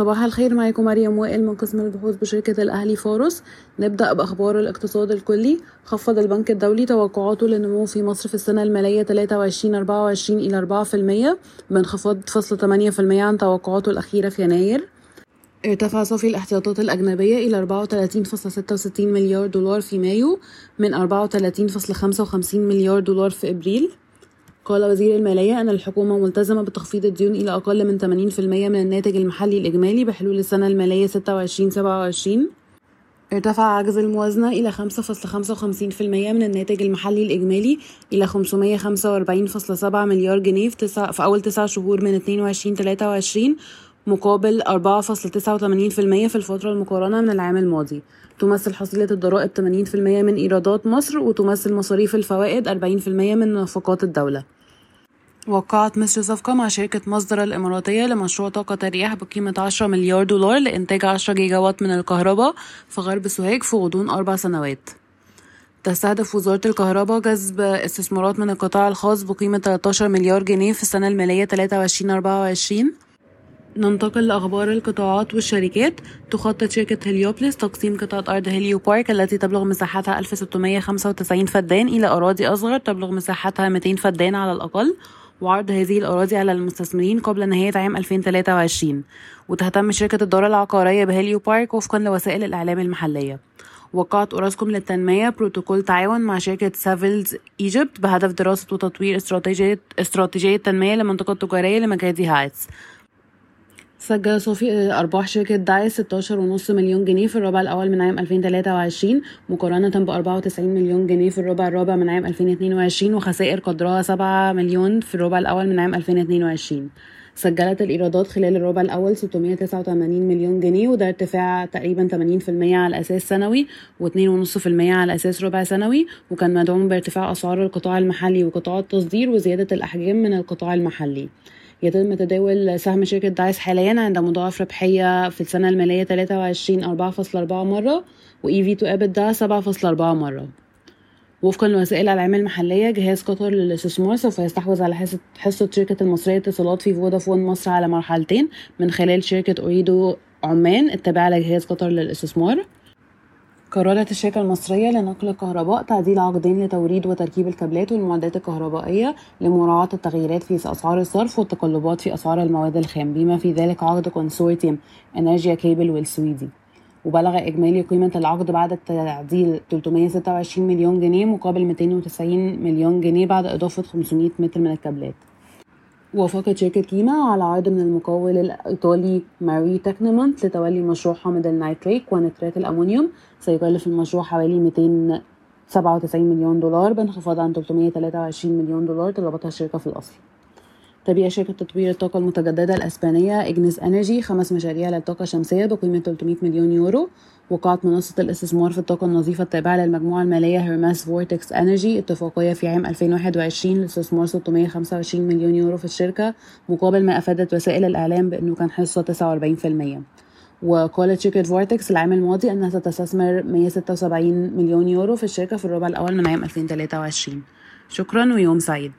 صباح الخير معاكم مريم وائل من قسم البحوث بشركة الأهلي فارس نبدأ بأخبار الاقتصاد الكلي. خفض البنك الدولي توقعاته للنمو في مصر في السنة المالية 23-24 إلى 4% بانخفاض فاصلة 8% عن توقعاته الأخيرة في يناير. ارتفع صافي الاحتياطات الأجنبية إلى 34.66 مليار دولار في مايو من 34.55 مليار دولار في إبريل. قال وزير المالية أن الحكومة ملتزمة بتخفيض الديون إلى أقل من 80% من الناتج المحلي الإجمالي بحلول السنة المالية 26-27 ارتفع عجز الموازنة إلى 5.55% من الناتج المحلي الإجمالي إلى 545.7 مليار جنيه في, تسع في أول تسع شهور من 22-23 مقابل 4.89% في الفترة المقارنة من العام الماضي. تمثل حصيلة الضرائب 80% من إيرادات مصر وتمثل مصاريف الفوائد 40% من نفقات الدولة. وقعت مصر صفقة مع شركة مصدر الإماراتية لمشروع طاقة الرياح بقيمة 10 مليار دولار لإنتاج 10 جيجا وات من الكهرباء في غرب سوهاج في غضون أربع سنوات. تستهدف وزارة الكهرباء جذب استثمارات من القطاع الخاص بقيمة 13 مليار جنيه في السنة المالية 23-24 ننتقل لأخبار القطاعات والشركات. تخطط شركة هليوبلس تقسيم قطعة أرض هليو بارك التي تبلغ مساحتها 1695 فدان إلى أراضي أصغر تبلغ مساحتها 200 فدان على الأقل. وعرض هذه الأراضي على المستثمرين قبل نهاية عام 2023 وتهتم شركة الدار العقارية بهليو بارك وفقا لوسائل الإعلام المحلية. وقعت أوراسكوم للتنمية بروتوكول تعاون مع شركة سافيلز إيجيبت بهدف دراسة وتطوير استراتيجية استراتيجية تنمية للمنطقة التجارية لمكادي هايتس. سجل صافي أرباح شركة دايس 16.5 مليون جنيه في الربع الأول من عام 2023 مقارنة ب 94 مليون جنيه في الربع الرابع من عام 2022 وخسائر قدرها 7 مليون في الربع الأول من عام 2022 سجلت الإيرادات خلال الربع الأول 689 مليون جنيه وده ارتفاع تقريبا 80% على أساس سنوي و2.5% على أساس ربع سنوي وكان مدعوم بارتفاع أسعار القطاع المحلي وقطاع التصدير وزيادة الأحجام من القطاع المحلي. يتم تداول سهم شركة دايس حاليا عند مضاعف ربحية في السنة المالية 23 4.4 مرة و EV to EBITDA 7.4 مرة. وفقا لوسائل الإعلام المحلية جهاز قطر للاستثمار سوف يستحوذ على حصة شركة المصرية اتصالات في فودافون مصر على مرحلتين من خلال شركة أوريدو عمان التابعة لجهاز قطر للاستثمار قررت الشركة المصرية لنقل الكهرباء تعديل عقدين لتوريد وتركيب الكابلات والمعدات الكهربائية لمراعاة التغييرات في أسعار الصرف والتقلبات في أسعار المواد الخام بما في ذلك عقد consortium إنرجيا كيبل والسويدي وبلغ إجمالي قيمة العقد بعد التعديل 326 مليون جنيه مقابل 290 مليون جنيه بعد إضافة 500 متر من الكابلات. وافقت شركة كيما على عرض من المقاول الإيطالي ماير تكنيمونت لتولي مشروع حامض النيتريك ونترات الأمونيوم. سيكلف المشروع حوالي 297 مليون دولار بانخفاض عن 323 مليون دولار طلبتها الشركة في الأصل. تبيع شركة تطوير الطاقة المتجددة الأسبانية إجنس إنرجي خمس مشاريع للطاقة الشمسية بقيمة 300 مليون يورو وقعت منصة الاستثمار في الطاقة النظيفة التابعة للمجموعة المالية هيرميس فورتكس إنرجي اتفاقية في عام 2021 لاستثمار 625 مليون يورو في الشركة مقابل ما أفادت وسائل الإعلام بأنه كان حصة 49% وقالت شركة فورتكس العام الماضي أنها ستستثمر 176 مليون يورو في الشركة في الربع الأول من عام 2023 شكرا ويوم سعيد.